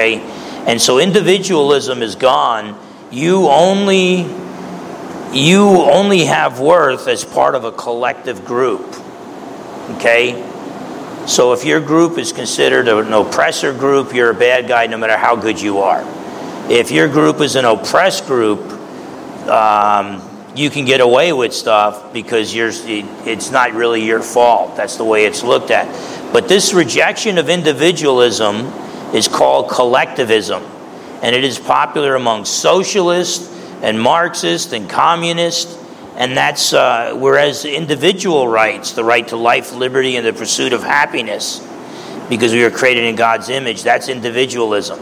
Okay? And so individualism is gone. You only you only have worth as part of a collective group. Okay? So if your group is considered an oppressor group, you're a bad guy no matter how good you are. If your group is an oppressed group, um, you can get away with stuff because you're, it's not really your fault. That's the way it's looked at. But this rejection of individualism is called collectivism. And it is popular among socialists and Marxists and communists. And that's uh, whereas individual rights, the right to life, liberty, and the pursuit of happiness, because we are created in God's image, that's individualism,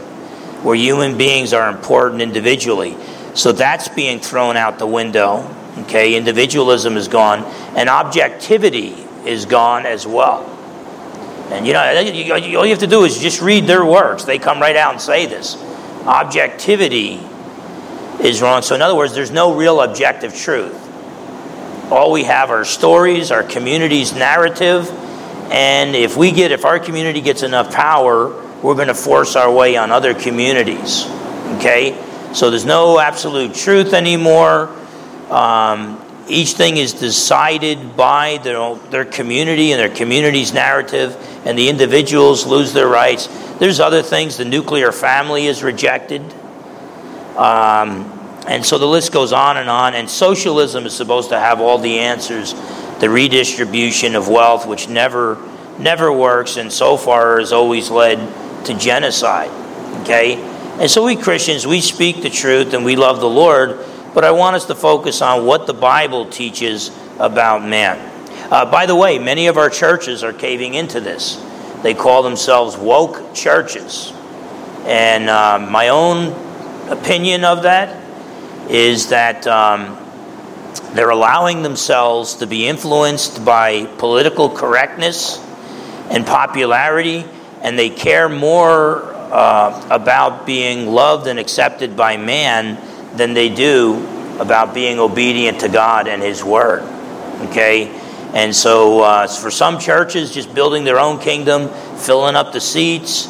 where human beings are important individually. So that's being thrown out the window. Okay, individualism is gone, and objectivity is gone as well. And you know, all you have to do is just read their works. They come right out and say this. Objectivity is wrong. So, in other words, there's no real objective truth. All we have are stories, our community's narrative, and if we get, if our community gets enough power, we're going to force our way on other communities. Okay? So there's no absolute truth anymore. Um, each thing is decided by their, their community and their community's narrative, and the individuals lose their rights. There's other things. The nuclear family is rejected. Um, and so the list goes on and on. And socialism is supposed to have all the answers the redistribution of wealth, which never, never works, and so far has always led to genocide. Okay? And so we Christians, we speak the truth and we love the Lord, but I want us to focus on what the Bible teaches about man. Uh, by the way, many of our churches are caving into this. They call themselves woke churches. And uh, my own opinion of that is that um, they're allowing themselves to be influenced by political correctness and popularity, and they care more uh, about being loved and accepted by man than they do about being obedient to God and His Word. Okay? And so, uh, for some churches, just building their own kingdom, filling up the seats,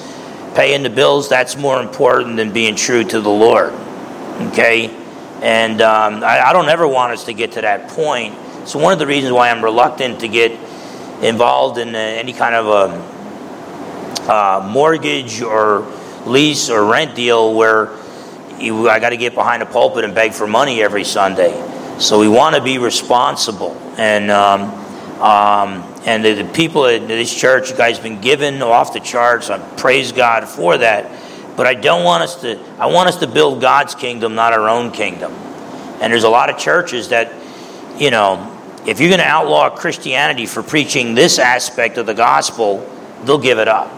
paying the bills, that's more important than being true to the Lord. Okay? And um, I, I don't ever want us to get to that point. So, one of the reasons why I'm reluctant to get involved in uh, any kind of a uh, mortgage or lease or rent deal where I got to get behind a pulpit and beg for money every Sunday. So we want to be responsible. And um, um, and the, the, people at this church, you guys, have been given off the charts. I praise God for that. But I don't want us to. I want us to build God's kingdom, not our own kingdom. And there's a lot of churches that, you know, if you're going to outlaw Christianity for preaching this aspect of the gospel, they'll give it up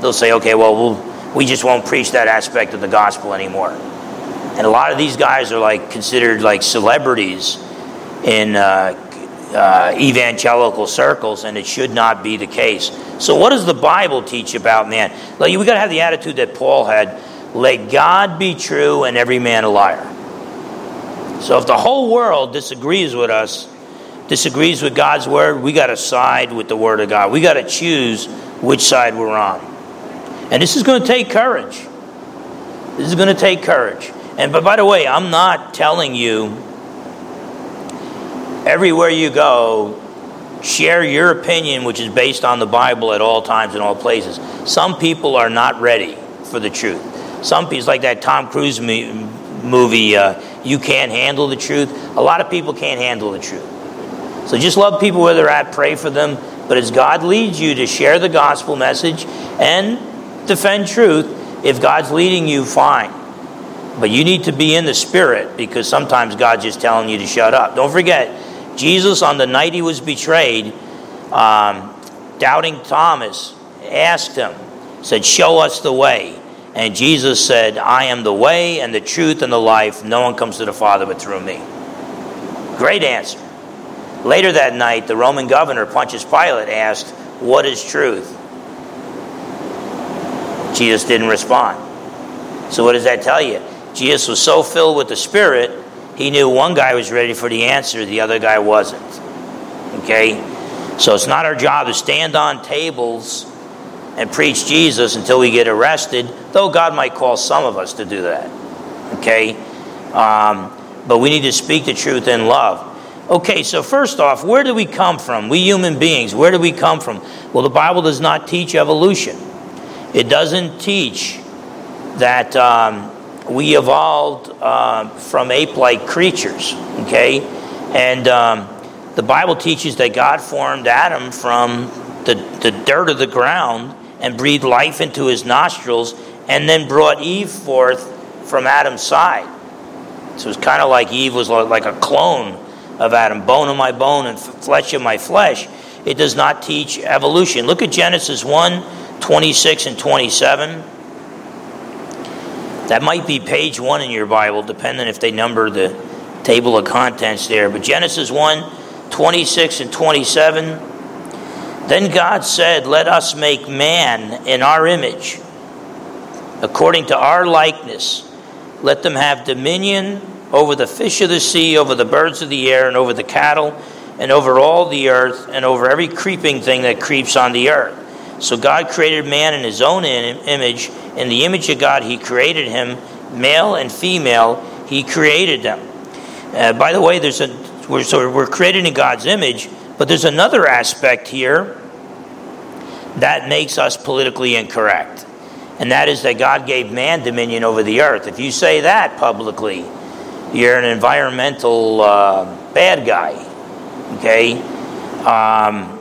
they'll say, okay, well, we'll we just won't preach that aspect of the gospel anymore. And a lot of these guys are like considered like celebrities in uh, uh, evangelical circles, and it should not be the case. So, what does the Bible teach about man? Like, we got to have the attitude that Paul had: "Let God be true and every man a liar." So, if the whole world disagrees with us, disagrees with God's word, we got to side with the word of God. We got to choose which side we're on. And this is going to take courage. This is going to take courage. And but by the way, I'm not telling you everywhere you go, share your opinion, which is based on the Bible at all times and all places. Some people are not ready for the truth. Some people, like that Tom Cruise movie, uh, You Can't Handle the Truth. A lot of people can't handle the truth. So just love people where they're at, pray for them. But as God leads you to share the gospel message and defend truth. If God's leading you, fine. But you need to be in the spirit because sometimes God's just telling you to shut up. Don't forget, Jesus, on the night he was betrayed, um, doubting Thomas asked him, said, Show us the way. And Jesus said, I am the way and the truth and the life. No one comes to the Father but through me. Great answer. Later that night, the Roman governor, Pontius Pilate, asked, What is truth? Jesus didn't respond. So, what does that tell you? Jesus was so filled with the Spirit, he knew one guy was ready for the answer, the other guy wasn't. Okay? So, it's not our job to stand on tables and preach Jesus until we get arrested, though God might call some of us to do that. Okay? Um, but we need to speak the truth in love. Okay, so first off, where do we come from? We human beings, where do we come from? Well, the Bible does not teach evolution. It doesn't teach that um, we evolved uh, from ape like creatures, okay? And um, the Bible teaches that God formed Adam from the, the dirt of the ground and breathed life into his nostrils and then brought Eve forth from Adam's side. So it's kind of like Eve was like a clone of Adam, bone of my bone and flesh of my flesh. It does not teach evolution. Look at Genesis 1 26 and 27. That might be page 1 in your Bible, depending if they number the table of contents there. But Genesis 1 26 and 27. Then God said, Let us make man in our image, according to our likeness. Let them have dominion over the fish of the sea, over the birds of the air, and over the cattle, and over all the earth, and over every creeping thing that creeps on the earth. So God created man in his own image. In the image of God, he created him, male and female, he created them. Uh, by the way, there's a we're, so we're created in God's image, but there's another aspect here that makes us politically incorrect. And that is that God gave man dominion over the earth. If you say that publicly, you're an environmental uh, bad guy. Okay? Um,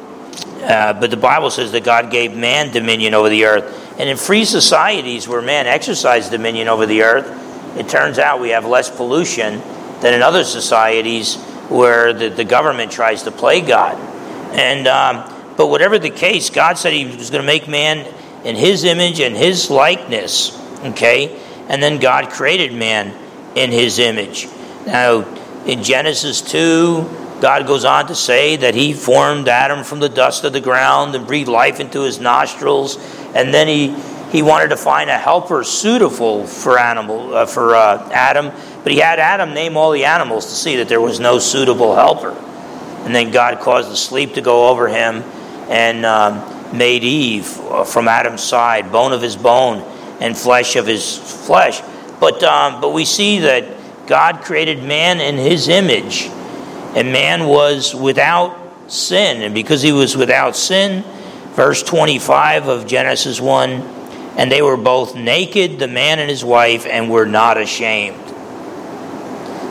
uh, but the Bible says that God gave man dominion over the earth. And in free societies where man exercised dominion over the earth, it turns out we have less pollution than in other societies where the, the government tries to play God. And um, but whatever the case, God said He was going to make man in His image and His likeness. Okay, and then God created man in His image. Now, in Genesis two, God goes on to say that He formed Adam from the dust of the ground and breathed life into his nostrils, and then He he wanted to find a helper suitable for animal uh, for uh, Adam but he had Adam name all the animals to see that there was no suitable helper. And then God caused the sleep to go over him and um, made Eve uh, from Adam's side, bone of his bone and flesh of his flesh. But, um, but we see that God created man in his image, and man was without sin. And because he was without sin, verse 25 of Genesis 1 and they were both naked, the man and his wife, and were not ashamed.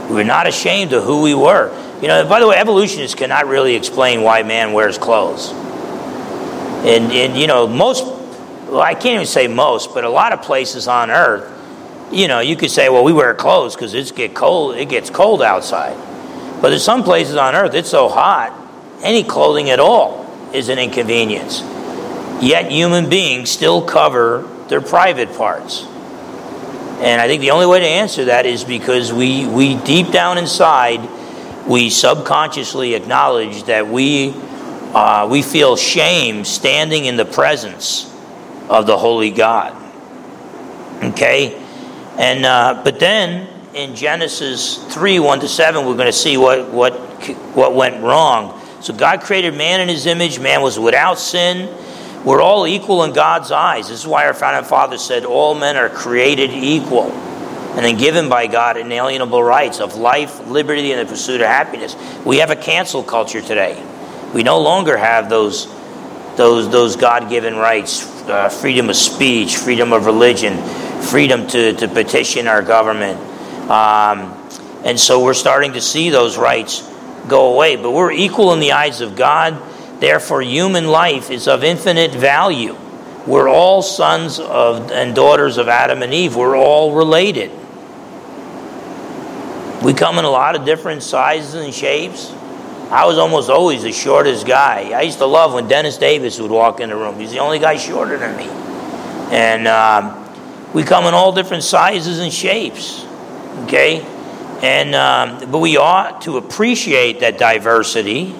We were not ashamed of who we were. You know, by the way, evolutionists cannot really explain why man wears clothes. And, and you know, most, well, I can't even say most, but a lot of places on Earth, you know, you could say, well, we wear clothes because it's get cold, it gets cold outside. But there's some places on Earth, it's so hot, any clothing at all is an inconvenience. Yet human beings still cover their private parts. And I think the only way to answer that is because we, we deep down inside, we subconsciously acknowledge that we, uh, we feel shame standing in the presence of the Holy God. Okay? And, uh, but then in Genesis 3 1 to 7, we're going to see what, what, what went wrong. So God created man in his image, man was without sin we're all equal in God's eyes. This is why our founding father said all men are created equal and then given by God inalienable rights of life, liberty, and the pursuit of happiness. We have a cancel culture today. We no longer have those, those, those God given rights uh, freedom of speech, freedom of religion, freedom to, to petition our government. Um, and so we're starting to see those rights go away. But we're equal in the eyes of God Therefore, human life is of infinite value. We're all sons of and daughters of Adam and Eve. We're all related. We come in a lot of different sizes and shapes. I was almost always the shortest guy. I used to love when Dennis Davis would walk in the room. He's the only guy shorter than me. And um, we come in all different sizes and shapes. Okay? And, um, but we ought to appreciate that diversity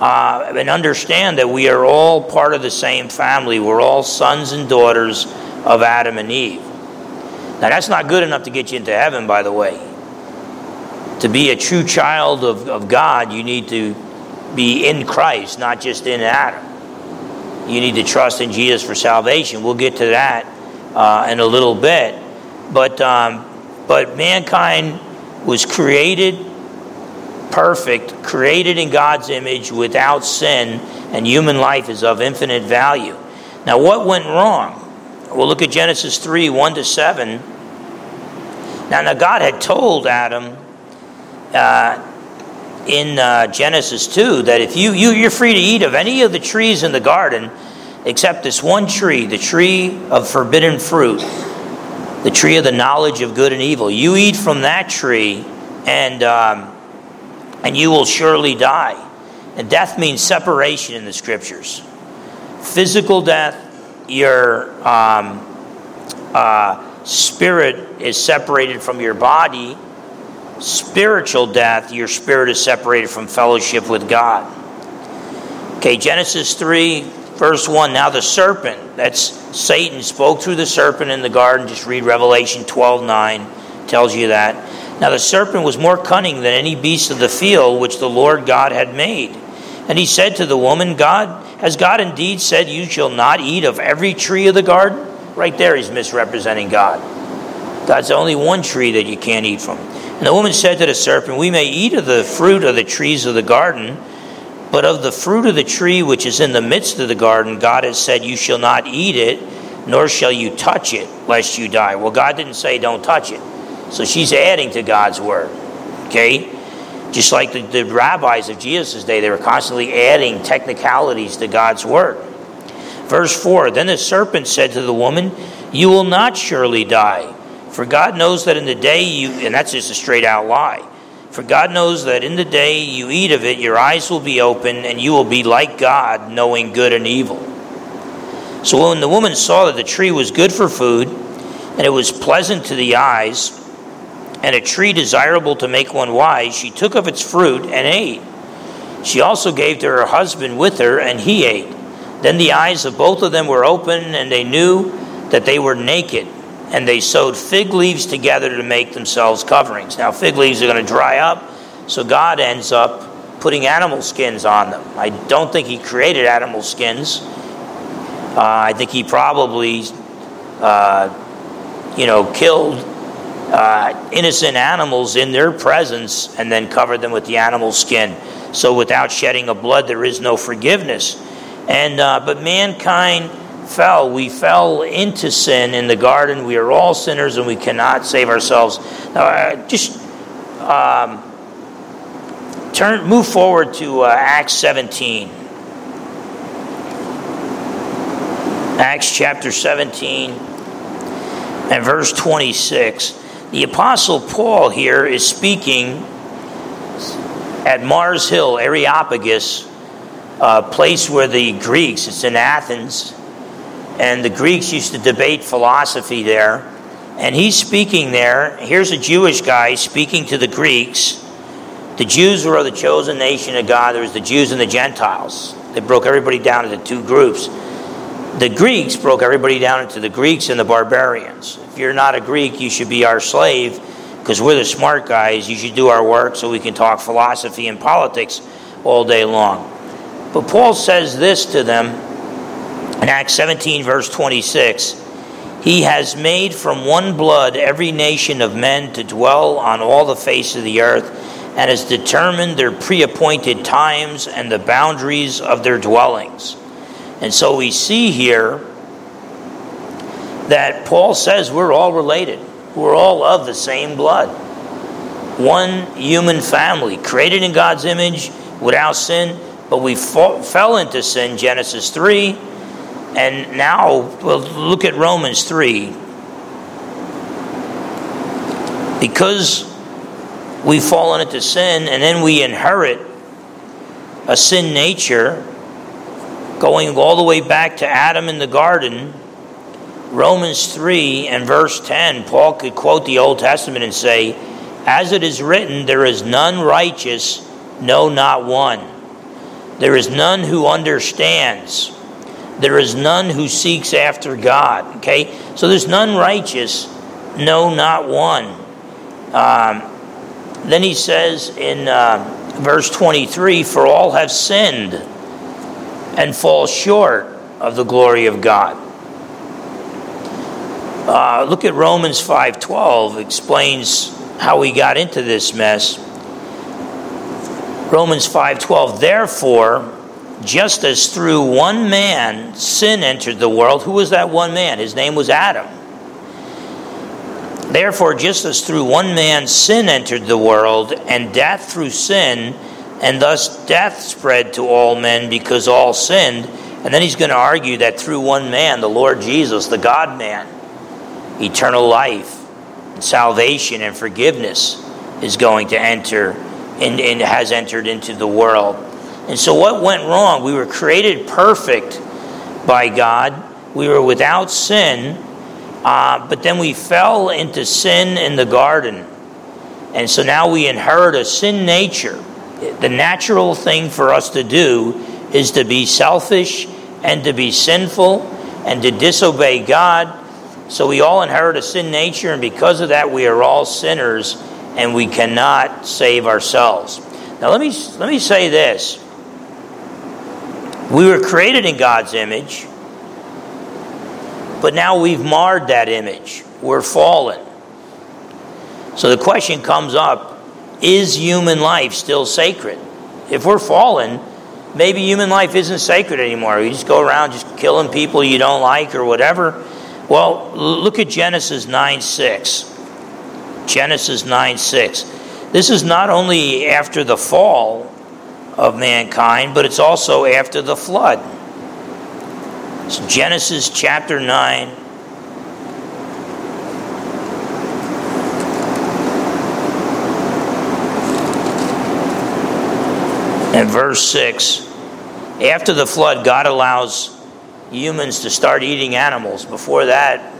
uh, and understand that we are all part of the same family. We're all sons and daughters of Adam and Eve. Now, that's not good enough to get you into heaven, by the way. To be a true child of, of God, you need to be in Christ, not just in Adam. you need to trust in Jesus for salvation. We'll get to that uh, in a little bit. But, um, but mankind was created perfect, created in God's image without sin, and human life is of infinite value. Now, what went wrong? We'll look at Genesis 3 1 to 7. Now, now God had told Adam uh, in uh, Genesis 2 that if you, you, you're free to eat of any of the trees in the garden except this one tree, the tree of forbidden fruit, the tree of the knowledge of good and evil. You eat from that tree, and, um, and you will surely die. And death means separation in the scriptures physical death, your um, uh, spirit is separated from your body spiritual death, your spirit is separated from fellowship with God. Okay, Genesis 3, verse 1. Now the serpent, that's Satan, spoke through the serpent in the garden. Just read Revelation 12 9, tells you that. Now the serpent was more cunning than any beast of the field which the Lord God had made. And he said to the woman, God, has God indeed said, You shall not eat of every tree of the garden? Right there, he's misrepresenting God. God's only one tree that you can't eat from. And the woman said to the serpent, We may eat of the fruit of the trees of the garden, but of the fruit of the tree which is in the midst of the garden, God has said, You shall not eat it, nor shall you touch it, lest you die. Well, God didn't say don't touch it. So she's adding to God's word. Okay? Just like the, the rabbis of Jesus' day, they were constantly adding technicalities to God's word. Verse 4 Then the serpent said to the woman, You will not surely die. For God knows that in the day you, and that's just a straight out lie. For God knows that in the day you eat of it, your eyes will be open, and you will be like God, knowing good and evil. So when the woman saw that the tree was good for food, and it was pleasant to the eyes, and a tree desirable to make one wise, she took of its fruit and ate. She also gave to her husband with her, and he ate. Then the eyes of both of them were open, and they knew that they were naked and they sewed fig leaves together to make themselves coverings. Now, fig leaves are going to dry up, so God ends up putting animal skins on them. I don't think He created animal skins. Uh, I think He probably, uh, you know, killed uh, innocent animals in their presence and then covered them with the animal skin. So, without shedding of blood, there is no forgiveness. And uh, but mankind fell. We fell into sin in the garden. We are all sinners and we cannot save ourselves. Now, uh, just um, turn, move forward to uh, Acts 17. Acts chapter 17 and verse 26. The Apostle Paul here is speaking at Mars Hill, Areopagus, a place where the Greeks, it's in Athens, and the Greeks used to debate philosophy there. And he's speaking there. Here's a Jewish guy speaking to the Greeks. The Jews were of the chosen nation of God. There was the Jews and the Gentiles. They broke everybody down into two groups. The Greeks broke everybody down into the Greeks and the barbarians. If you're not a Greek, you should be our slave because we're the smart guys. You should do our work so we can talk philosophy and politics all day long. But Paul says this to them in Acts 17, verse 26, he has made from one blood every nation of men to dwell on all the face of the earth, and has determined their pre appointed times and the boundaries of their dwellings. And so we see here that Paul says we're all related, we're all of the same blood. One human family, created in God's image without sin, but we fell into sin, Genesis 3 and now we'll look at Romans 3. Because we've fallen into sin and then we inherit a sin nature going all the way back to Adam in the garden. Romans 3 and verse 10, Paul could quote the Old Testament and say, As it is written, there is none righteous, no, not one. There is none who understands. There is none who seeks after God. Okay? So there's none righteous, no, not one. Um, then he says in uh, verse 23 For all have sinned and fall short of the glory of God. Uh, look at Romans 5:12 explains how we got into this mess. Romans 5:12 Therefore just as through one man sin entered the world who was that one man? His name was Adam. Therefore just as through one man sin entered the world and death through sin and thus death spread to all men because all sinned. And then he's going to argue that through one man the Lord Jesus the God man eternal life salvation and forgiveness is going to enter and, and has entered into the world. And so, what went wrong? We were created perfect by God, we were without sin, uh, but then we fell into sin in the garden. And so now we inherit a sin nature. The natural thing for us to do is to be selfish and to be sinful and to disobey God so we all inherit a sin nature, and because of that, we are all sinners and we cannot save ourselves. Now, let me, let me say this. We were created in God's image, but now we've marred that image. We're fallen. So the question comes up is human life still sacred? If we're fallen, maybe human life isn't sacred anymore. You just go around just killing people you don't like or whatever. Well, look at Genesis 9 6. Genesis 9 6. This is not only after the fall of mankind, but it's also after the flood. It's Genesis chapter 9. And verse 6 After the flood, God allows humans to start eating animals. Before that,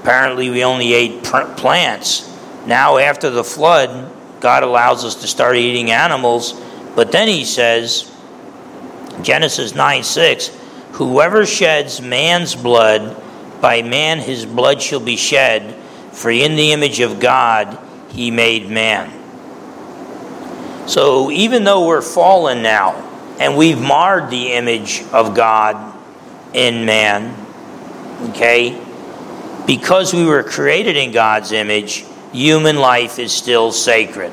apparently we only ate plants. Now, after the flood, God allows us to start eating animals. But then he says, Genesis 9 6, whoever sheds man's blood, by man his blood shall be shed, for in the image of God he made man. So even though we're fallen now, and we've marred the image of God in man. Okay? Because we were created in God's image, human life is still sacred.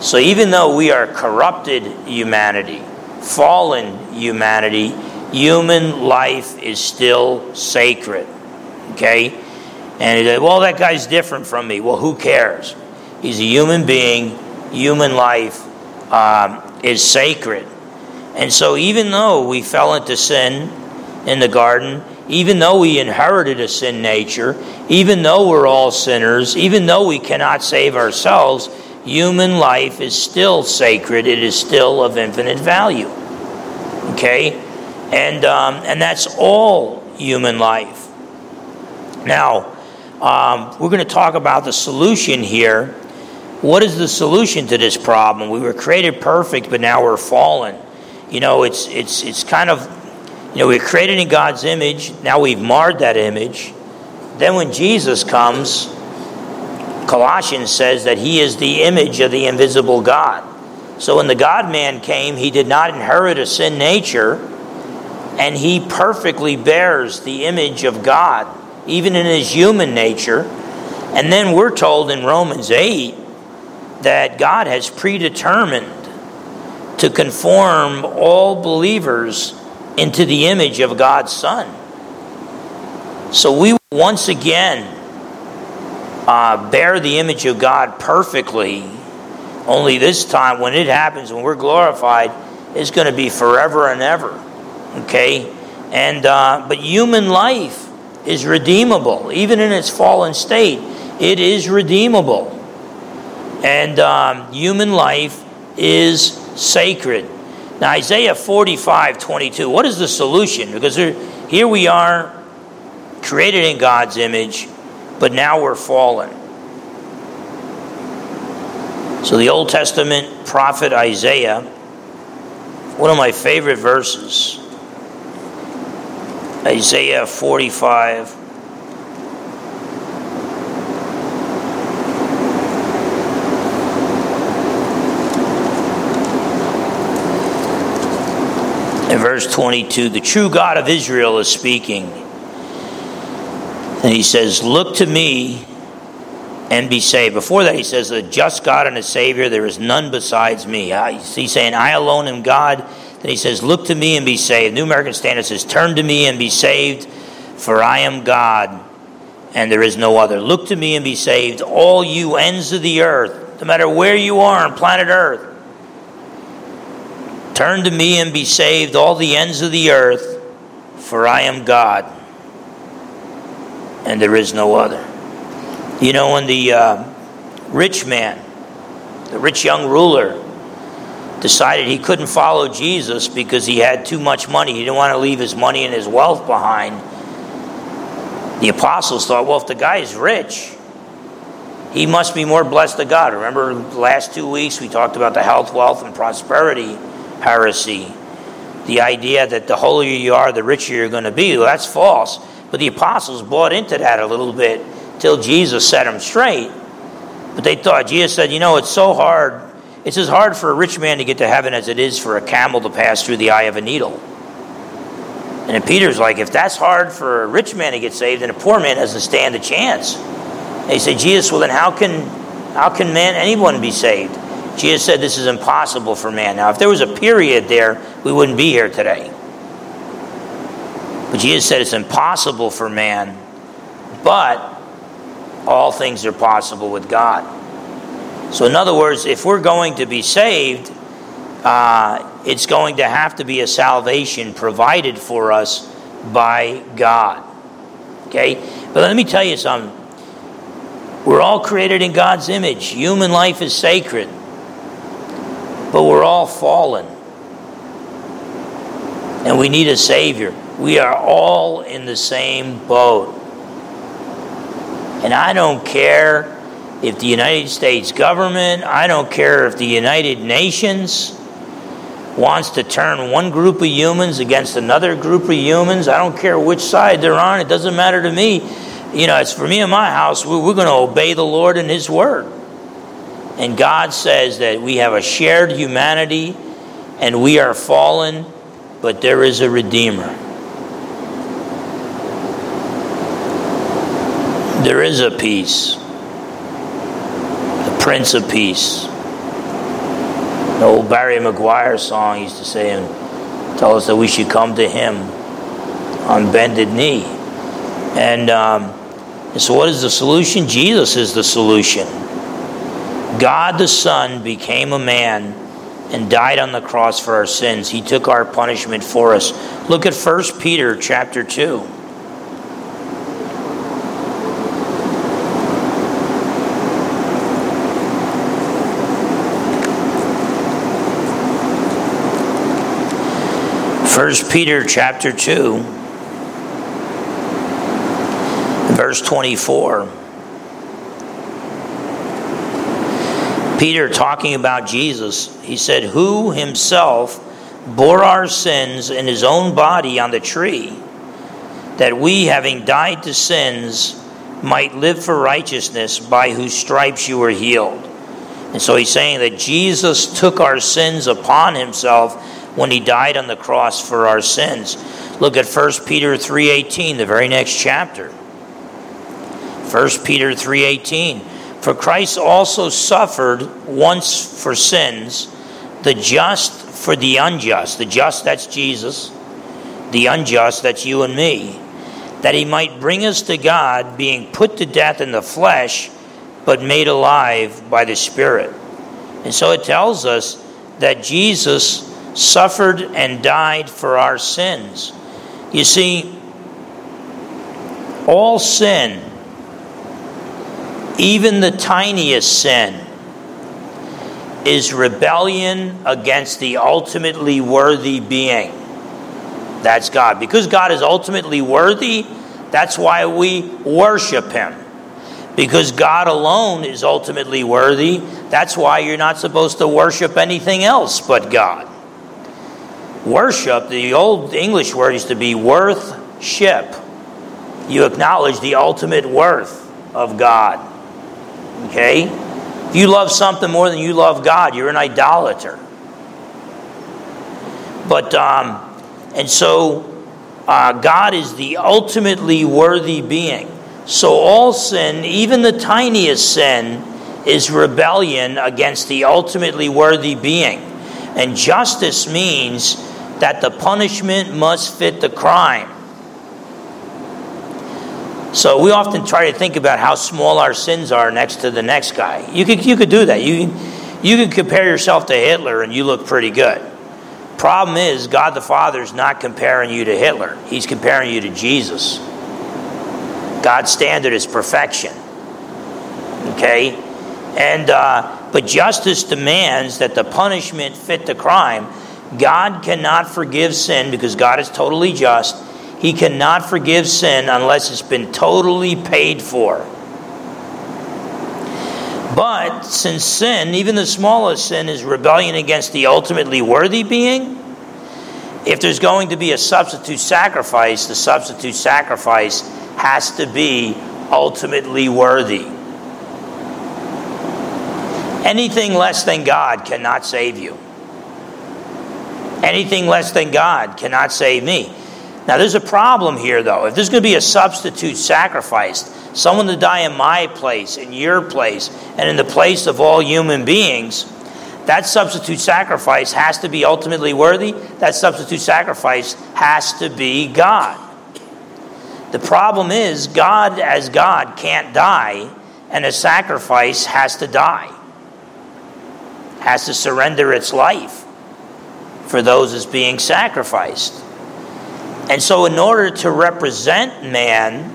So even though we are corrupted humanity, fallen humanity, human life is still sacred. Okay? And he said, well, that guy's different from me. Well, who cares? He's a human being. Human life um, is sacred. And so, even though we fell into sin in the garden, even though we inherited a sin nature, even though we're all sinners, even though we cannot save ourselves, human life is still sacred. It is still of infinite value. Okay? And, um, and that's all human life. Now, um, we're going to talk about the solution here. What is the solution to this problem? We were created perfect, but now we're fallen. You know, it's, it's, it's kind of you know, we're created in God's image. Now we've marred that image. Then when Jesus comes, Colossians says that he is the image of the invisible God. So when the God man came, he did not inherit a sin nature, and he perfectly bears the image of God, even in his human nature. And then we're told in Romans 8 that God has predetermined to conform all believers into the image of God's Son. So we once again uh, bear the image of God perfectly. Only this time, when it happens, when we're glorified, it's going to be forever and ever. Okay, and uh, but human life is redeemable, even in its fallen state. It is redeemable, and um, human life is sacred. Now, Isaiah 45 22, what is the solution? Because here we are, created in God's image, but now we're fallen. So, the Old Testament prophet Isaiah, one of my favorite verses, Isaiah 45 In verse 22, the true God of Israel is speaking. And he says, Look to me and be saved. Before that, he says, A just God and a Savior, there is none besides me. Uh, He's saying, I alone am God. Then he says, Look to me and be saved. New American Standard says, Turn to me and be saved, for I am God and there is no other. Look to me and be saved, all you ends of the earth, no matter where you are on planet Earth. Turn to me and be saved, all the ends of the earth, for I am God, and there is no other. You know, when the uh, rich man, the rich young ruler, decided he couldn't follow Jesus because he had too much money, he didn't want to leave his money and his wealth behind. The apostles thought, well, if the guy is rich, he must be more blessed than God. Remember, last two weeks we talked about the health, wealth, and prosperity heresy. The idea that the holier you are, the richer you're going to be. Well, that's false. But the apostles bought into that a little bit till Jesus set them straight. But they thought, Jesus said, you know, it's so hard. It's as hard for a rich man to get to heaven as it is for a camel to pass through the eye of a needle. And then Peter's like, if that's hard for a rich man to get saved, then a poor man doesn't stand a chance. And he said, Jesus, well then how can how can man anyone be saved? Jesus said this is impossible for man. Now, if there was a period there, we wouldn't be here today. But Jesus said it's impossible for man, but all things are possible with God. So, in other words, if we're going to be saved, uh, it's going to have to be a salvation provided for us by God. Okay? But let me tell you something. We're all created in God's image. Human life is sacred but we're all fallen. And we need a Savior. We are all in the same boat. And I don't care if the United States government, I don't care if the United Nations wants to turn one group of humans against another group of humans. I don't care which side they're on. It doesn't matter to me. You know, it's for me and my house, we're, we're going to obey the Lord and His Word. And God says that we have a shared humanity and we are fallen, but there is a Redeemer. There is a peace, the Prince of Peace. The old Barry McGuire song used to say and tell us that we should come to Him on bended knee. And um, so, what is the solution? Jesus is the solution. God the Son became a man and died on the cross for our sins. He took our punishment for us. Look at 1 Peter chapter 2. First Peter chapter 2 verse 24 Peter talking about Jesus, he said, Who himself bore our sins in his own body on the tree, that we, having died to sins, might live for righteousness, by whose stripes you were healed. And so he's saying that Jesus took our sins upon himself when he died on the cross for our sins. Look at 1 Peter 3:18, the very next chapter. 1 Peter 3:18 for Christ also suffered once for sins, the just for the unjust. The just, that's Jesus. The unjust, that's you and me. That he might bring us to God, being put to death in the flesh, but made alive by the Spirit. And so it tells us that Jesus suffered and died for our sins. You see, all sin even the tiniest sin is rebellion against the ultimately worthy being. That's God. Because God is ultimately worthy, that's why we worship Him. Because God alone is ultimately worthy, that's why you're not supposed to worship anything else but God. Worship, the old English word used to be worth-ship. You acknowledge the ultimate worth of God. Okay? If you love something more than you love God, you're an idolater. But um, And so uh, God is the ultimately worthy being. So all sin, even the tiniest sin, is rebellion against the ultimately worthy being. And justice means that the punishment must fit the crime. So we often try to think about how small our sins are next to the next guy. You could, you could do that. You, you could compare yourself to Hitler and you look pretty good. Problem is, God the Father is not comparing you to Hitler, He's comparing you to Jesus. God's standard is perfection. Okay? And, uh, but justice demands that the punishment fit the crime. God cannot forgive sin because God is totally just. He cannot forgive sin unless it's been totally paid for. But since sin, even the smallest sin, is rebellion against the ultimately worthy being, if there's going to be a substitute sacrifice, the substitute sacrifice has to be ultimately worthy. Anything less than God cannot save you. Anything less than God cannot save me. Now, there's a problem here, though. If there's going to be a substitute sacrifice, someone to die in my place, in your place, and in the place of all human beings, that substitute sacrifice has to be ultimately worthy. That substitute sacrifice has to be God. The problem is, God as God can't die, and a sacrifice has to die, has to surrender its life for those as being sacrificed. And so, in order to represent man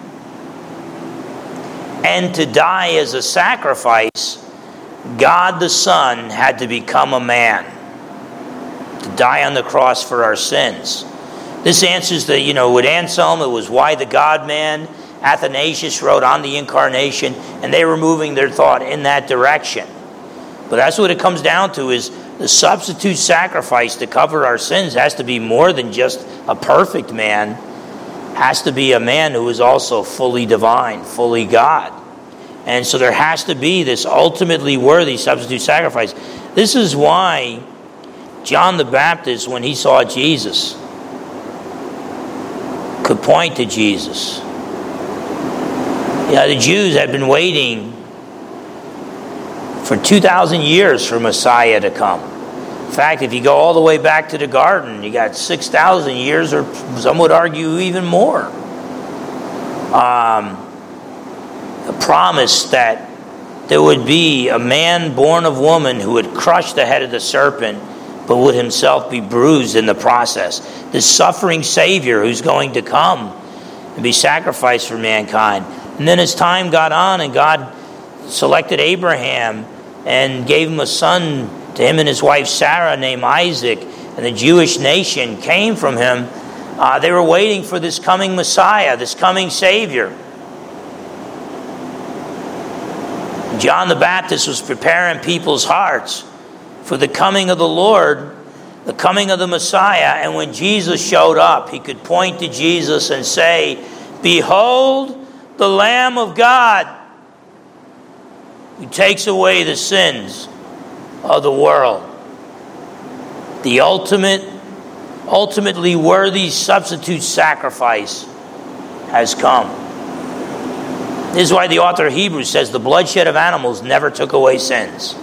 and to die as a sacrifice, God the Son had to become a man to die on the cross for our sins. This answers the, you know, with Anselm, it was why the God man. Athanasius wrote on the incarnation, and they were moving their thought in that direction. But that's what it comes down to is the substitute sacrifice to cover our sins has to be more than just a perfect man, has to be a man who is also fully divine, fully God. And so there has to be this ultimately worthy substitute sacrifice. This is why John the Baptist, when he saw Jesus, could point to Jesus. Yeah, the Jews had been waiting for 2,000 years for Messiah to come. In fact, if you go all the way back to the garden, you got 6,000 years, or some would argue even more. Um, a promise that there would be a man born of woman who would crush the head of the serpent but would himself be bruised in the process. The suffering Savior who's going to come and be sacrificed for mankind. And then as time got on and God selected Abraham and gave him a son to him and his wife Sarah named Isaac, and the Jewish nation came from him, uh, they were waiting for this coming Messiah, this coming Savior. John the Baptist was preparing people's hearts for the coming of the Lord, the coming of the Messiah. And when Jesus showed up, he could point to Jesus and say, Behold the Lamb of God who takes away the sins of the world. The ultimate, ultimately worthy substitute sacrifice has come. This is why the author of Hebrews says the bloodshed of animals never took away sins.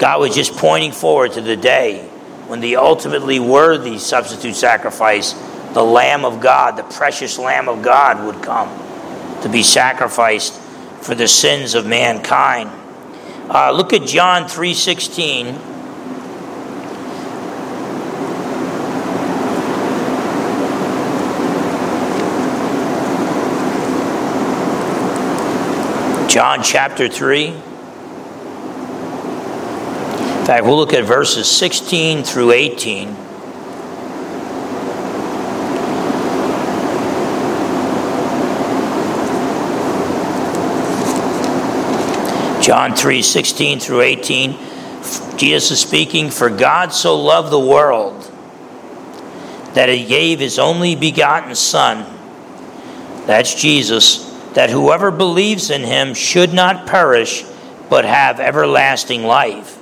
God was just pointing forward to the day when the ultimately worthy substitute sacrifice, the Lamb of God, the precious Lamb of God, would come to be sacrificed for the sins of mankind. Uh, look at John 3:16. John chapter 3 In fact, we'll look at verses 16 through 18. John 3 16 through 18. Jesus is speaking, For God so loved the world that he gave his only begotten Son, that's Jesus, that whoever believes in him should not perish, but have everlasting life.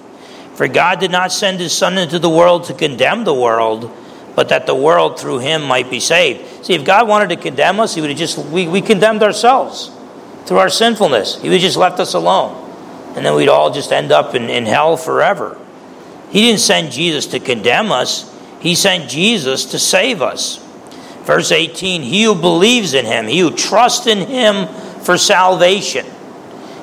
For God did not send his Son into the world to condemn the world, but that the world through him might be saved. See, if God wanted to condemn us, he would have just, we, we condemned ourselves through our sinfulness. He would have just left us alone. And then we'd all just end up in, in hell forever. He didn't send Jesus to condemn us, He sent Jesus to save us. Verse 18 He who believes in Him, he who trusts in Him for salvation.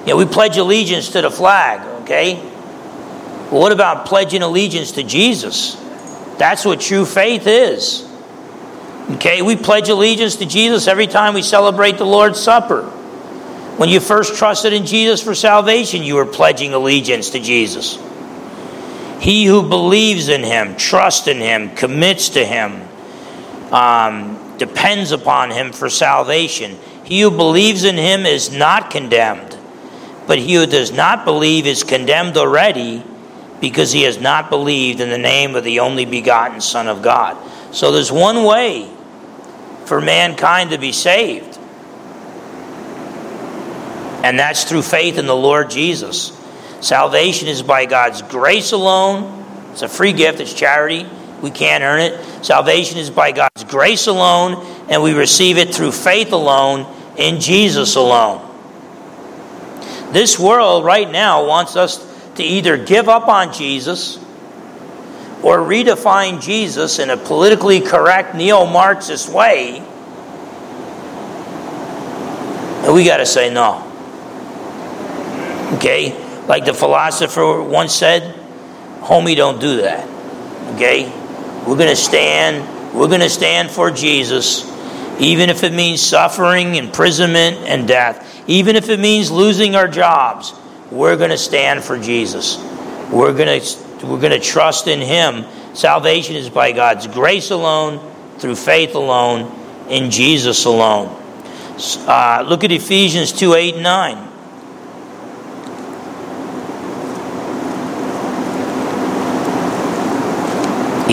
You know, we pledge allegiance to the flag, okay? Well, what about pledging allegiance to Jesus? That's what true faith is. Okay, we pledge allegiance to Jesus every time we celebrate the Lord's Supper. When you first trusted in Jesus for salvation, you were pledging allegiance to Jesus. He who believes in him, trusts in him, commits to him, um, depends upon him for salvation. He who believes in him is not condemned, but he who does not believe is condemned already because he has not believed in the name of the only begotten Son of God. So there's one way for mankind to be saved, and that's through faith in the Lord Jesus. Salvation is by God's grace alone. It's a free gift, it's charity. We can't earn it. Salvation is by God's grace alone, and we receive it through faith alone in Jesus alone. This world right now wants us to either give up on Jesus or redefine Jesus in a politically correct neo Marxist way. And we got to say no. Okay? Like the philosopher once said, homie, don't do that. Okay? We're going to stand, we're going to stand for Jesus, even if it means suffering, imprisonment, and death. Even if it means losing our jobs, we're going to stand for Jesus. We're going to, we're going to trust in Him. Salvation is by God's grace alone, through faith alone, in Jesus alone. Uh, look at Ephesians 2 8 and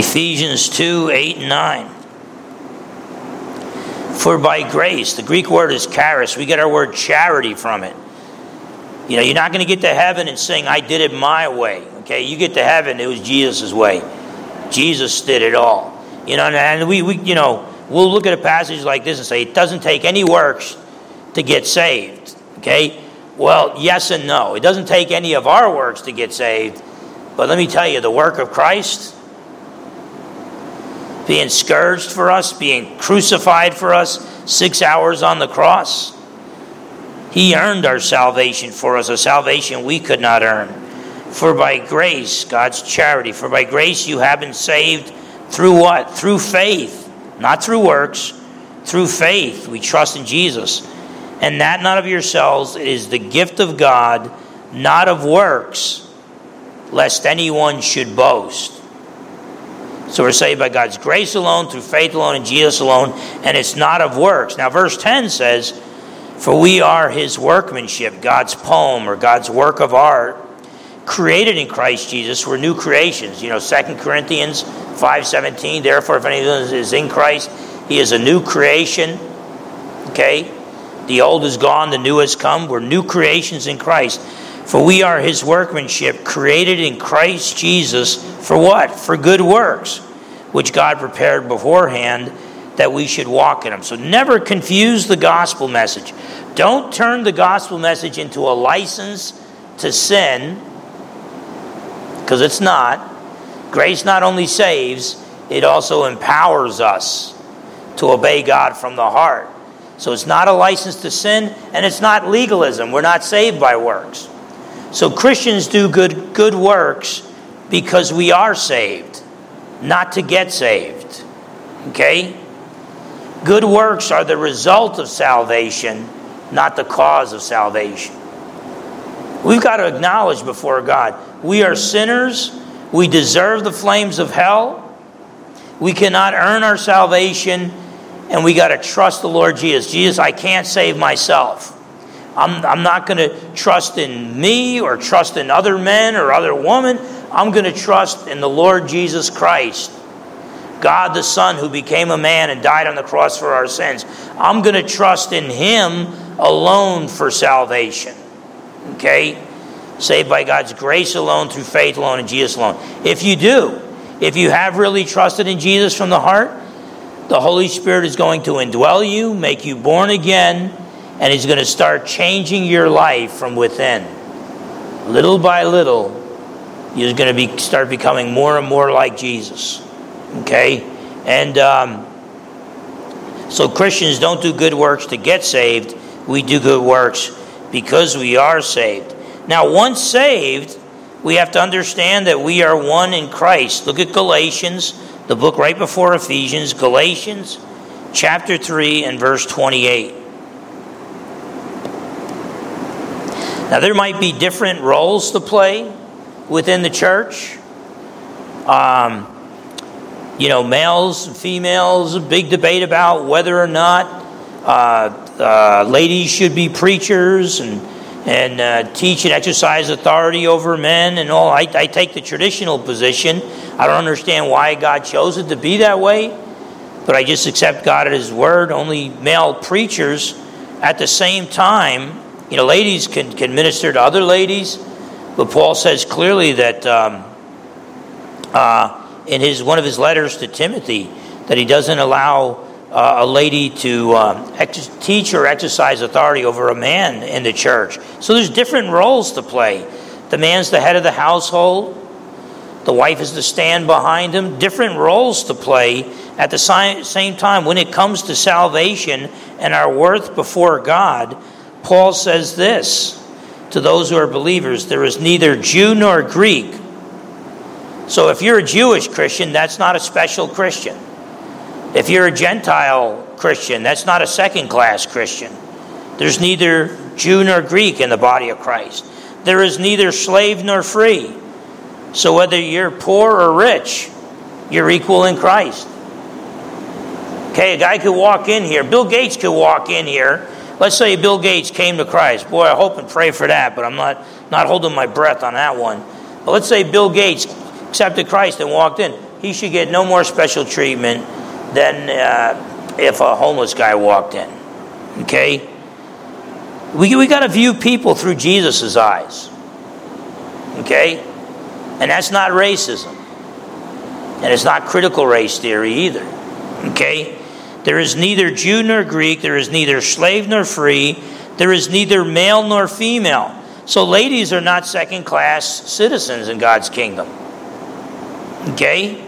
Ephesians 2 8 and 9. For by grace, the Greek word is charis, we get our word charity from it. You know, you're not going to get to heaven and sing, I did it my way. Okay, you get to heaven, it was Jesus' way. Jesus did it all. You know, and we, we, you know, we'll look at a passage like this and say, it doesn't take any works to get saved. Okay? Well, yes and no. It doesn't take any of our works to get saved. But let me tell you, the work of Christ, being scourged for us, being crucified for us, six hours on the cross. He earned our salvation for us, a salvation we could not earn. For by grace, God's charity, for by grace you have been saved through what? Through faith, not through works, through faith. We trust in Jesus. And that not of yourselves, it is the gift of God, not of works, lest anyone should boast. So we're saved by God's grace alone, through faith alone, in Jesus alone, and it's not of works. Now, verse 10 says, For we are his workmanship, God's poem or God's work of art, created in Christ Jesus. We're new creations. You know, 2 Corinthians 5.17, therefore, if anyone is in Christ, he is a new creation. Okay? The old is gone, the new has come. We're new creations in Christ. For we are his workmanship, created in Christ Jesus for what? For good works, which God prepared beforehand that we should walk in them. So never confuse the gospel message. Don't turn the gospel message into a license to sin, because it's not. Grace not only saves, it also empowers us to obey God from the heart. So it's not a license to sin, and it's not legalism. We're not saved by works. So Christians do good, good works because we are saved, not to get saved. Okay? Good works are the result of salvation, not the cause of salvation. We've got to acknowledge before God we are sinners, we deserve the flames of hell, we cannot earn our salvation, and we got to trust the Lord Jesus. Jesus, I can't save myself. I'm, I'm not going to trust in me or trust in other men or other women. I'm going to trust in the Lord Jesus Christ, God the Son who became a man and died on the cross for our sins. I'm going to trust in Him alone for salvation. Okay? Saved by God's grace alone, through faith alone, in Jesus alone. If you do, if you have really trusted in Jesus from the heart, the Holy Spirit is going to indwell you, make you born again, and He's going to start changing your life from within. Little by little, you're going to be, start becoming more and more like Jesus. Okay? And um, so Christians don't do good works to get saved, we do good works because we are saved. Now, once saved, we have to understand that we are one in Christ. Look at Galatians, the book right before Ephesians, Galatians chapter 3 and verse 28. Now, there might be different roles to play within the church. Um, you know, males and females, a big debate about whether or not uh, uh, ladies should be preachers and and uh, teach and exercise authority over men and all. I, I take the traditional position. I don't understand why God chose it to be that way, but I just accept God at His word. Only male preachers at the same time, you know, ladies can, can minister to other ladies, but Paul says clearly that um, uh, in his one of his letters to Timothy that he doesn't allow uh, a lady to um, ex- teach or exercise authority over a man in the church. So there's different roles to play. The man's the head of the household. The wife is to stand behind him. Different roles to play at the same time. When it comes to salvation and our worth before God, Paul says this to those who are believers there is neither Jew nor Greek. So if you're a Jewish Christian, that's not a special Christian. If you're a Gentile Christian, that's not a second class Christian. There's neither Jew nor Greek in the body of Christ. There is neither slave nor free. So whether you're poor or rich, you're equal in Christ. Okay, a guy could walk in here. Bill Gates could walk in here. Let's say Bill Gates came to Christ. Boy, I hope and pray for that, but I'm not, not holding my breath on that one. But let's say Bill Gates accepted Christ and walked in. He should get no more special treatment than uh, if a homeless guy walked in. Okay? We, we got to view people through Jesus' eyes. Okay? And that's not racism. And it's not critical race theory either. Okay? There is neither Jew nor Greek, there is neither slave nor free, there is neither male nor female. So, ladies are not second class citizens in God's kingdom. Okay?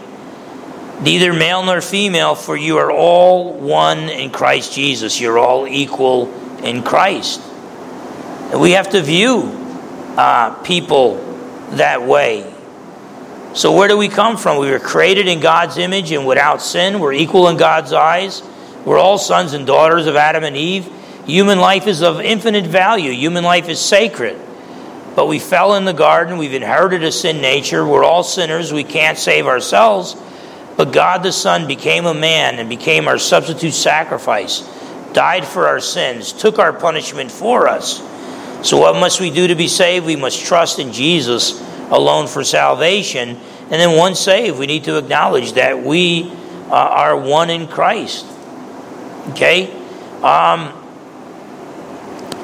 neither male nor female, for you are all one in Christ Jesus. You're all equal in Christ. And we have to view uh, people that way. So, where do we come from? We were created in God's image and without sin. We're equal in God's eyes. We're all sons and daughters of Adam and Eve. Human life is of infinite value, human life is sacred. But we fell in the garden. We've inherited a sin nature. We're all sinners. We can't save ourselves. But God the Son became a man and became our substitute sacrifice, died for our sins, took our punishment for us. So, what must we do to be saved? We must trust in Jesus alone for salvation. And then, once saved, we need to acknowledge that we uh, are one in Christ. Okay? Um,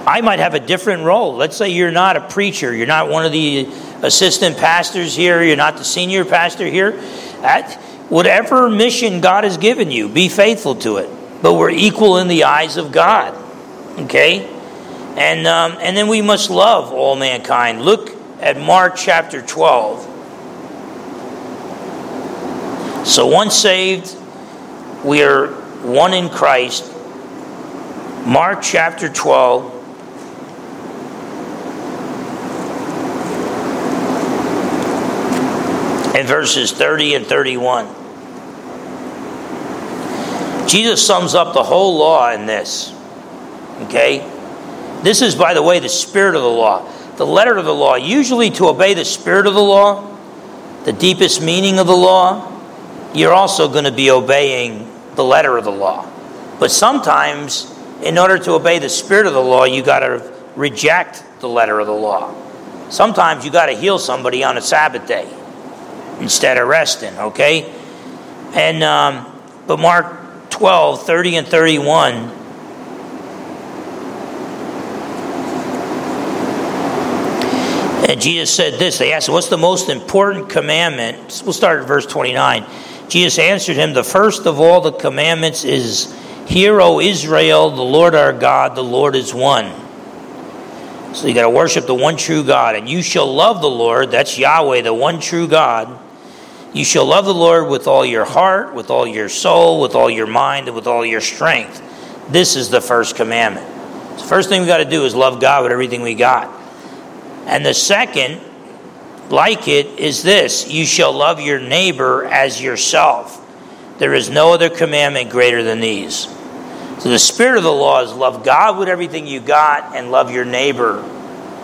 I might have a different role. Let's say you're not a preacher, you're not one of the assistant pastors here, you're not the senior pastor here. At Whatever mission God has given you, be faithful to it. But we're equal in the eyes of God. Okay? And, um, and then we must love all mankind. Look at Mark chapter 12. So, once saved, we are one in Christ. Mark chapter 12. And verses 30 and 31. Jesus sums up the whole law in this. Okay? This is, by the way, the spirit of the law. The letter of the law. Usually, to obey the spirit of the law, the deepest meaning of the law, you're also going to be obeying the letter of the law. But sometimes, in order to obey the spirit of the law, you got to reject the letter of the law. Sometimes you got to heal somebody on a Sabbath day instead of resting, okay? And, um, but Mark 12, 30 and 31. Jesus said this. They asked, What's the most important commandment? We'll start at verse 29. Jesus answered him, The first of all the commandments is, Hear, O Israel, the Lord our God, the Lord is one. So you got to worship the one true God. And you shall love the Lord, that's Yahweh, the one true God. You shall love the Lord with all your heart, with all your soul, with all your mind, and with all your strength. This is the first commandment. the first thing we got to do is love God with everything we got. And the second, like it, is this you shall love your neighbor as yourself. There is no other commandment greater than these. So the spirit of the law is love God with everything you got and love your neighbor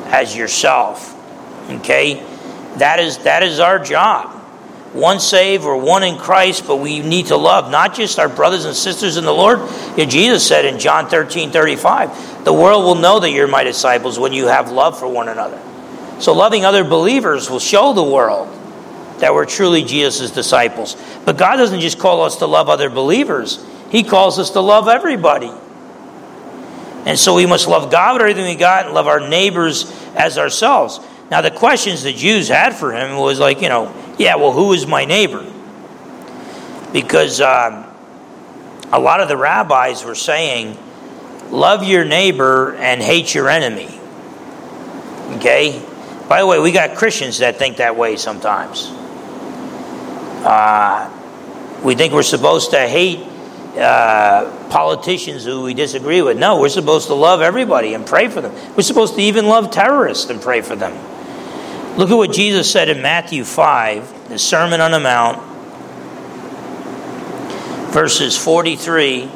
as yourself. Okay? That is that is our job. One saved or one in Christ, but we need to love not just our brothers and sisters in the Lord. Yeah, Jesus said in John 13, 35, the world will know that you're my disciples when you have love for one another. So, loving other believers will show the world that we're truly Jesus' disciples. But God doesn't just call us to love other believers, He calls us to love everybody. And so we must love God with everything we got and love our neighbors as ourselves. Now, the questions the Jews had for him was like, you know, yeah, well, who is my neighbor? Because um, a lot of the rabbis were saying, love your neighbor and hate your enemy. Okay? By the way, we got Christians that think that way sometimes. Uh, we think we're supposed to hate uh, politicians who we disagree with. No, we're supposed to love everybody and pray for them. We're supposed to even love terrorists and pray for them. Look at what Jesus said in Matthew 5, the Sermon on the Mount, verses 43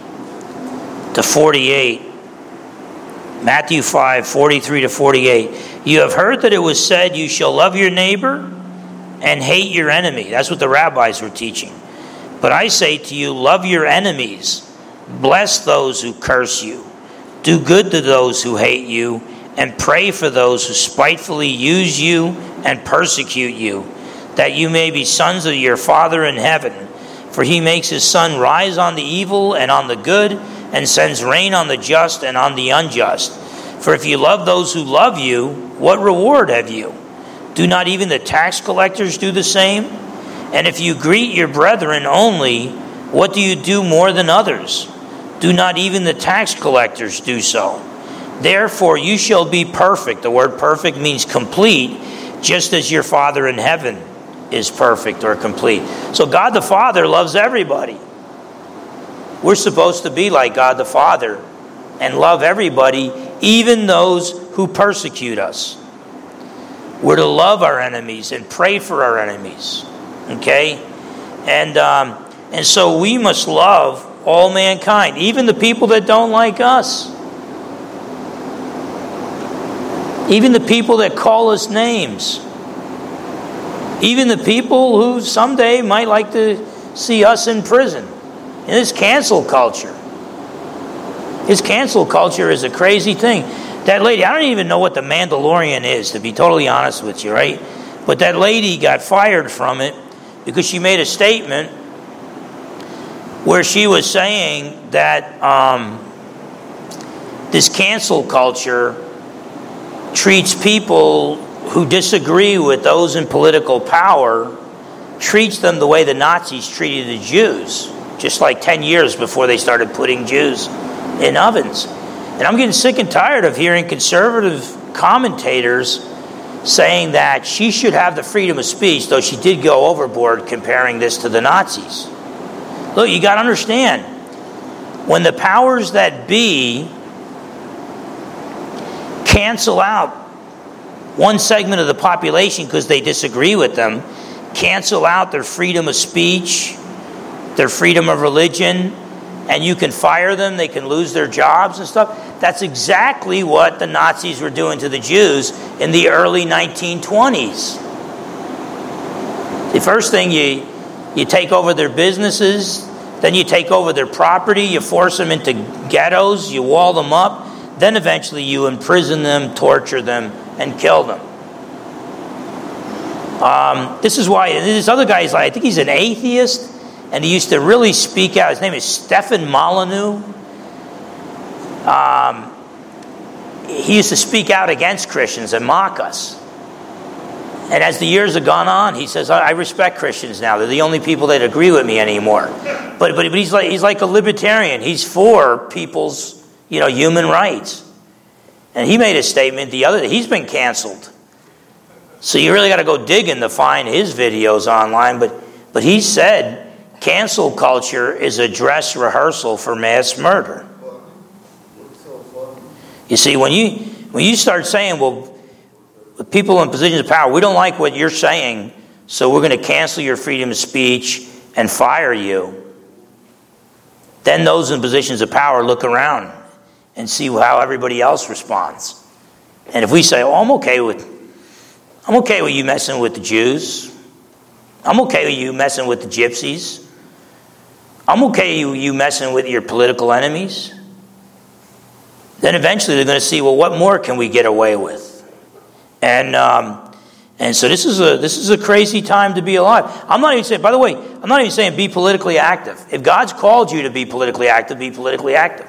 to 48. Matthew 5, 43 to 48. You have heard that it was said, You shall love your neighbor and hate your enemy. That's what the rabbis were teaching. But I say to you, love your enemies, bless those who curse you, do good to those who hate you, and pray for those who spitefully use you and persecute you, that you may be sons of your Father in heaven. For he makes his sun rise on the evil and on the good, and sends rain on the just and on the unjust. For if you love those who love you, what reward have you? Do not even the tax collectors do the same? And if you greet your brethren only, what do you do more than others? Do not even the tax collectors do so? Therefore, you shall be perfect. The word perfect means complete, just as your Father in heaven is perfect or complete. So, God the Father loves everybody. We're supposed to be like God the Father and love everybody, even those who persecute us. We're to love our enemies and pray for our enemies. Okay? And, um, and so we must love all mankind, even the people that don't like us. Even the people that call us names. Even the people who someday might like to see us in prison. In this cancel culture. His cancel culture is a crazy thing. That lady, I don't even know what the Mandalorian is, to be totally honest with you, right? But that lady got fired from it because she made a statement where she was saying that um, this cancel culture treats people who disagree with those in political power, treats them the way the Nazis treated the Jews, just like 10 years before they started putting Jews in ovens. And I'm getting sick and tired of hearing conservative commentators saying that she should have the freedom of speech, though she did go overboard comparing this to the Nazis. Look, you got to understand when the powers that be cancel out one segment of the population because they disagree with them, cancel out their freedom of speech, their freedom of religion, and you can fire them, they can lose their jobs and stuff. That's exactly what the Nazis were doing to the Jews in the early 1920s. The first thing you you take over their businesses, then you take over their property, you force them into ghettos, you wall them up, then eventually you imprison them, torture them, and kill them. Um, this is why this other guy is like, I think he's an atheist and he used to really speak out. His name is Stefan Molyneux. Um, he used to speak out against Christians and mock us. And as the years have gone on, he says, I respect Christians now. They're the only people that agree with me anymore. But, but, but he's, like, he's like a libertarian. He's for people's you know, human rights. And he made a statement the other day. He's been canceled. So you really got to go digging to find his videos online. But, but he said cancel culture is a dress rehearsal for mass murder. You see, when you, when you start saying, well, people in positions of power, we don't like what you're saying, so we're going to cancel your freedom of speech and fire you. Then those in positions of power look around and see how everybody else responds. And if we say, "Oh, I'm okay with I'm okay with you messing with the Jews. I'm okay with you messing with the gypsies. I'm okay with you messing with your political enemies." Then eventually they're going to see, well, what more can we get away with? And, um, and so this is, a, this is a crazy time to be alive. I'm not even saying, by the way, I'm not even saying be politically active. If God's called you to be politically active, be politically active.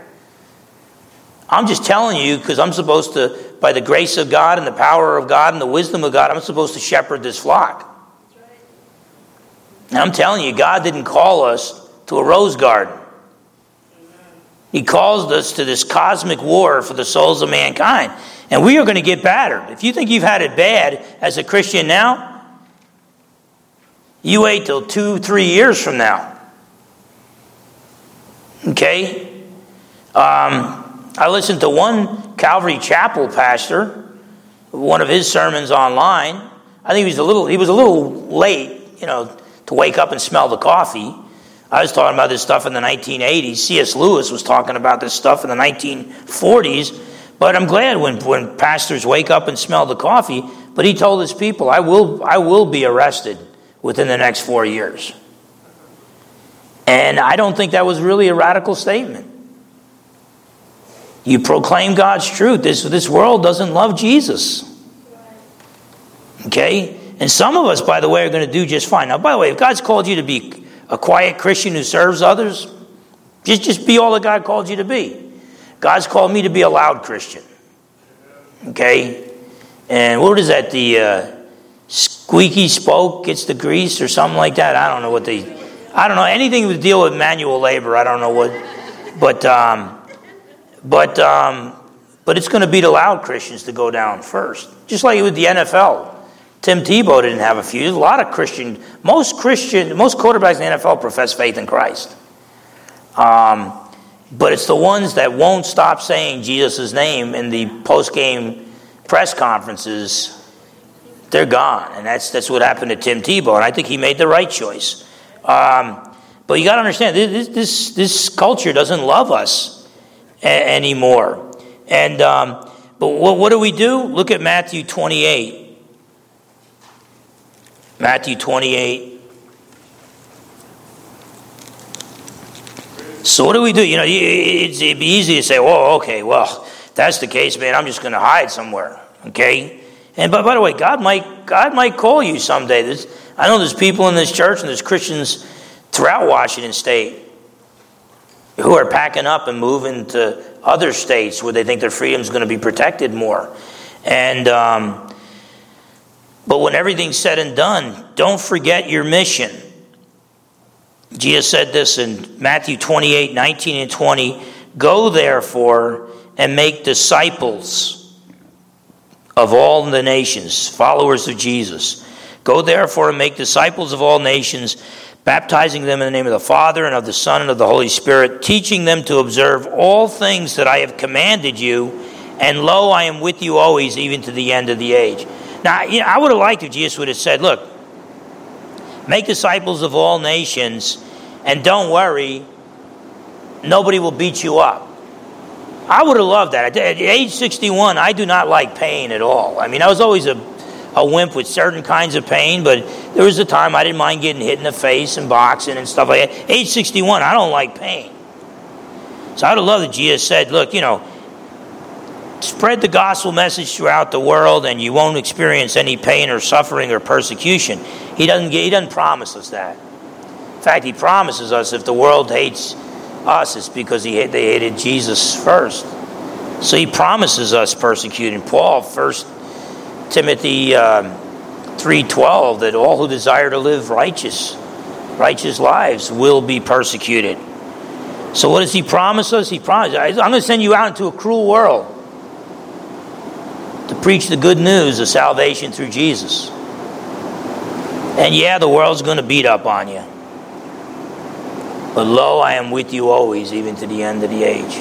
I'm just telling you because I'm supposed to, by the grace of God and the power of God and the wisdom of God, I'm supposed to shepherd this flock. And I'm telling you, God didn't call us to a rose garden. He calls us to this cosmic war for the souls of mankind. And we are going to get battered. If you think you've had it bad as a Christian now, you wait till two, three years from now. Okay? Um, I listened to one Calvary Chapel pastor, one of his sermons online. I think he was a little, he was a little late, you know, to wake up and smell the coffee. I was talking about this stuff in the 1980s. C.S. Lewis was talking about this stuff in the 1940s. But I'm glad when, when pastors wake up and smell the coffee. But he told his people, I will, I will be arrested within the next four years. And I don't think that was really a radical statement. You proclaim God's truth. This, this world doesn't love Jesus. Okay? And some of us, by the way, are going to do just fine. Now, by the way, if God's called you to be a quiet Christian who serves others, just, just be all that God called you to be. God's called me to be a loud Christian. Okay? And what is that? The uh, squeaky spoke gets the grease or something like that? I don't know what they. I don't know. Anything to deal with manual labor, I don't know what. But, um, but, um, but it's going to be the loud Christians to go down first. Just like with the NFL. Tim Tebow didn't have a few. A lot of Christian, most Christian, most quarterbacks in the NFL profess faith in Christ. Um, but it's the ones that won't stop saying Jesus' name in the post game press conferences, they're gone. And that's, that's what happened to Tim Tebow. And I think he made the right choice. Um, but you got to understand, this, this, this culture doesn't love us a- anymore. And, um, but what, what do we do? Look at Matthew 28. Matthew 28. So what do we do? You know, it'd be easy to say, "Oh, okay, well, that's the case, man. I'm just going to hide somewhere." Okay. And by, by the way, God might God might call you someday. There's, I know there's people in this church and there's Christians throughout Washington State who are packing up and moving to other states where they think their freedom is going to be protected more. And um, but when everything's said and done, don't forget your mission. Jesus said this in Matthew 28 19 and 20 Go therefore and make disciples of all the nations, followers of Jesus. Go therefore and make disciples of all nations, baptizing them in the name of the Father and of the Son and of the Holy Spirit, teaching them to observe all things that I have commanded you. And lo, I am with you always, even to the end of the age. Now, you know, I would have liked if Jesus would have said, Look, Make disciples of all nations, and don't worry, nobody will beat you up. I would have loved that. At age 61, I do not like pain at all. I mean, I was always a, a wimp with certain kinds of pain, but there was a time I didn't mind getting hit in the face and boxing and stuff like that. Age 61, I don't like pain. So I would have loved that Jesus said, look, you know, spread the gospel message throughout the world and you won't experience any pain or suffering or persecution. He doesn't, he doesn't promise us that. In fact, he promises us if the world hates us, it's because he, they hated Jesus first. So he promises us persecuting. Paul, First Timothy, um, 3:12 that all who desire to live righteous righteous lives will be persecuted. So what does he promise us? He promises, I'm going to send you out into a cruel world to preach the good news of salvation through Jesus. And yeah, the world's going to beat up on you. But lo, I am with you always, even to the end of the age.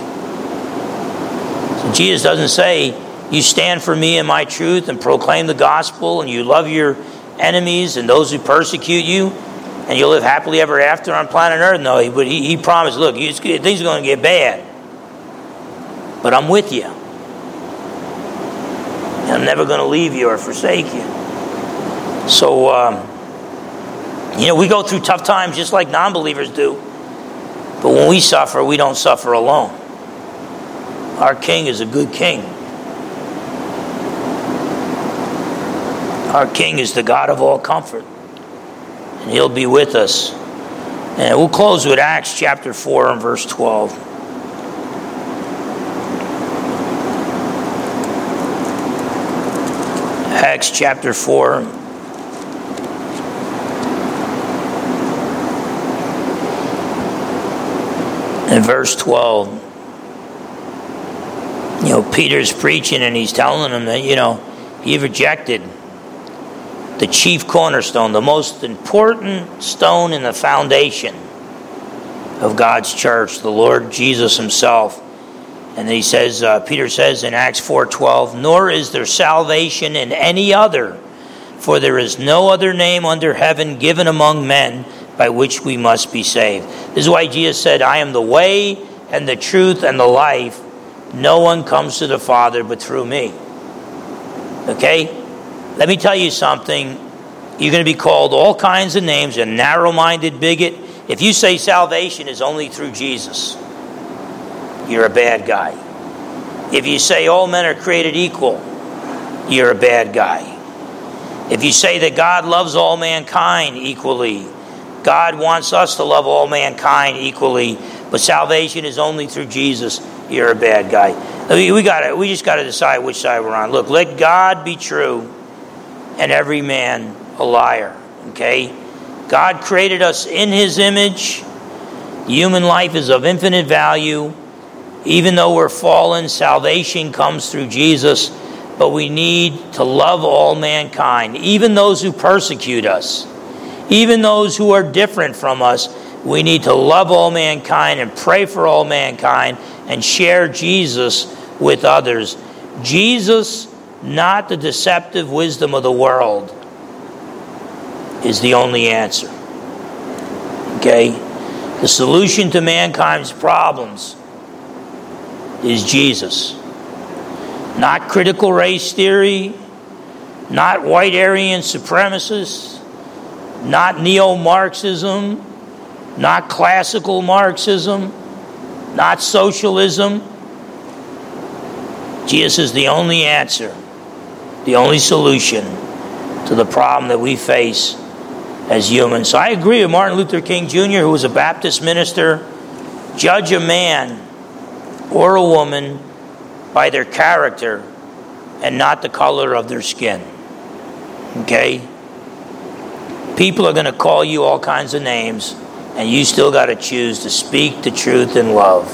So Jesus doesn't say, You stand for me and my truth and proclaim the gospel, and you love your enemies and those who persecute you, and you'll live happily ever after on planet Earth. No, he, he, he promised, Look, things are going to get bad, but I'm with you. I'm never going to leave you or forsake you. So, um, you know, we go through tough times just like non believers do. But when we suffer, we don't suffer alone. Our king is a good king. Our king is the God of all comfort. And he'll be with us. And we'll close with Acts chapter 4 and verse 12. Acts chapter 4 in verse 12, you know, Peter's preaching and he's telling them that, you know, you've rejected the chief cornerstone, the most important stone in the foundation of God's church, the Lord Jesus himself. And he says, uh, Peter says in Acts 4.12, Nor is there salvation in any other, for there is no other name under heaven given among men by which we must be saved. This is why Jesus said, I am the way and the truth and the life. No one comes to the Father but through me. Okay? Let me tell you something. You're going to be called all kinds of names, a narrow minded bigot. If you say salvation is only through Jesus, you're a bad guy. If you say all men are created equal, you're a bad guy. If you say that God loves all mankind equally, God wants us to love all mankind equally, but salvation is only through Jesus. You're a bad guy. We got We just got to decide which side we're on. Look, let God be true, and every man a liar. Okay, God created us in His image. Human life is of infinite value. Even though we're fallen, salvation comes through Jesus. But we need to love all mankind, even those who persecute us. Even those who are different from us, we need to love all mankind and pray for all mankind and share Jesus with others. Jesus, not the deceptive wisdom of the world, is the only answer. Okay? The solution to mankind's problems is Jesus. Not critical race theory, not white Aryan supremacists, not neo Marxism, not classical Marxism, not socialism. Jesus is the only answer, the only solution to the problem that we face as humans. So I agree with Martin Luther King Jr., who was a Baptist minister. Judge a man or a woman by their character and not the color of their skin. Okay? People are going to call you all kinds of names, and you still got to choose to speak the truth in love.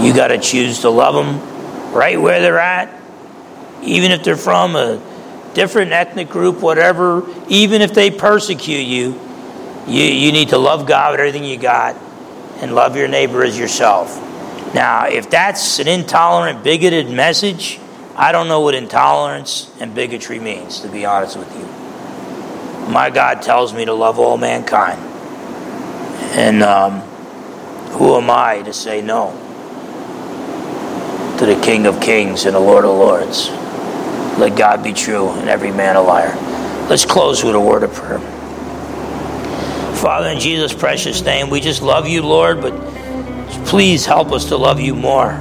You got to choose to love them right where they're at, even if they're from a different ethnic group, whatever, even if they persecute you, you, you need to love God with everything you got and love your neighbor as yourself. Now, if that's an intolerant, bigoted message, I don't know what intolerance and bigotry means, to be honest with you my God tells me to love all mankind. And um, who am I to say no to the King of Kings and the Lord of Lords? Let God be true and every man a liar. Let's close with a word of prayer. Father, in Jesus' precious name, we just love you, Lord, but please help us to love you more.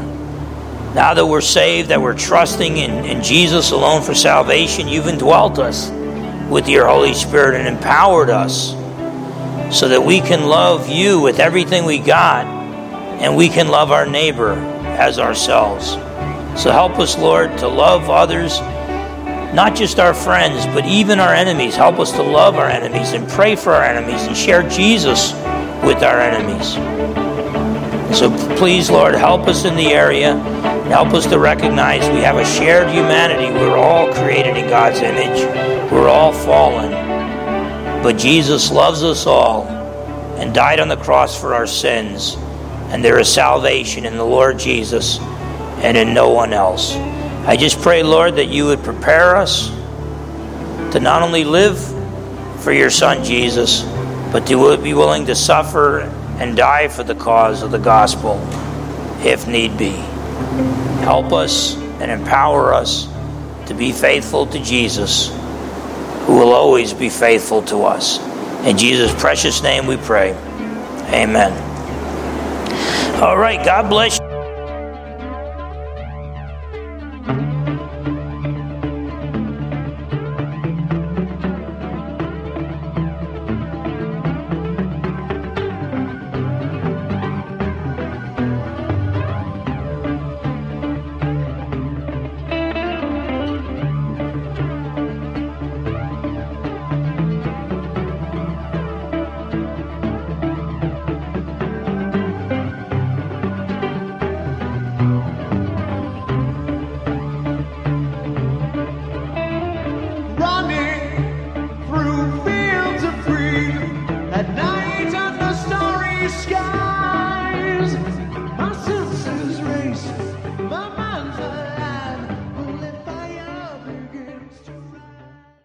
Now that we're saved, that we're trusting in, in Jesus alone for salvation, you've indwelt us with your Holy Spirit and empowered us so that we can love you with everything we got and we can love our neighbor as ourselves. So help us, Lord, to love others not just our friends, but even our enemies. Help us to love our enemies and pray for our enemies and share Jesus with our enemies. So please, Lord, help us in the area. Help us to recognize we have a shared humanity. We're all created in God's image. We're all fallen. But Jesus loves us all and died on the cross for our sins. And there is salvation in the Lord Jesus and in no one else. I just pray, Lord, that you would prepare us to not only live for your Son Jesus, but to be willing to suffer and die for the cause of the gospel if need be. Help us and empower us to be faithful to Jesus, who will always be faithful to us. In Jesus' precious name we pray. Amen. All right, God bless you.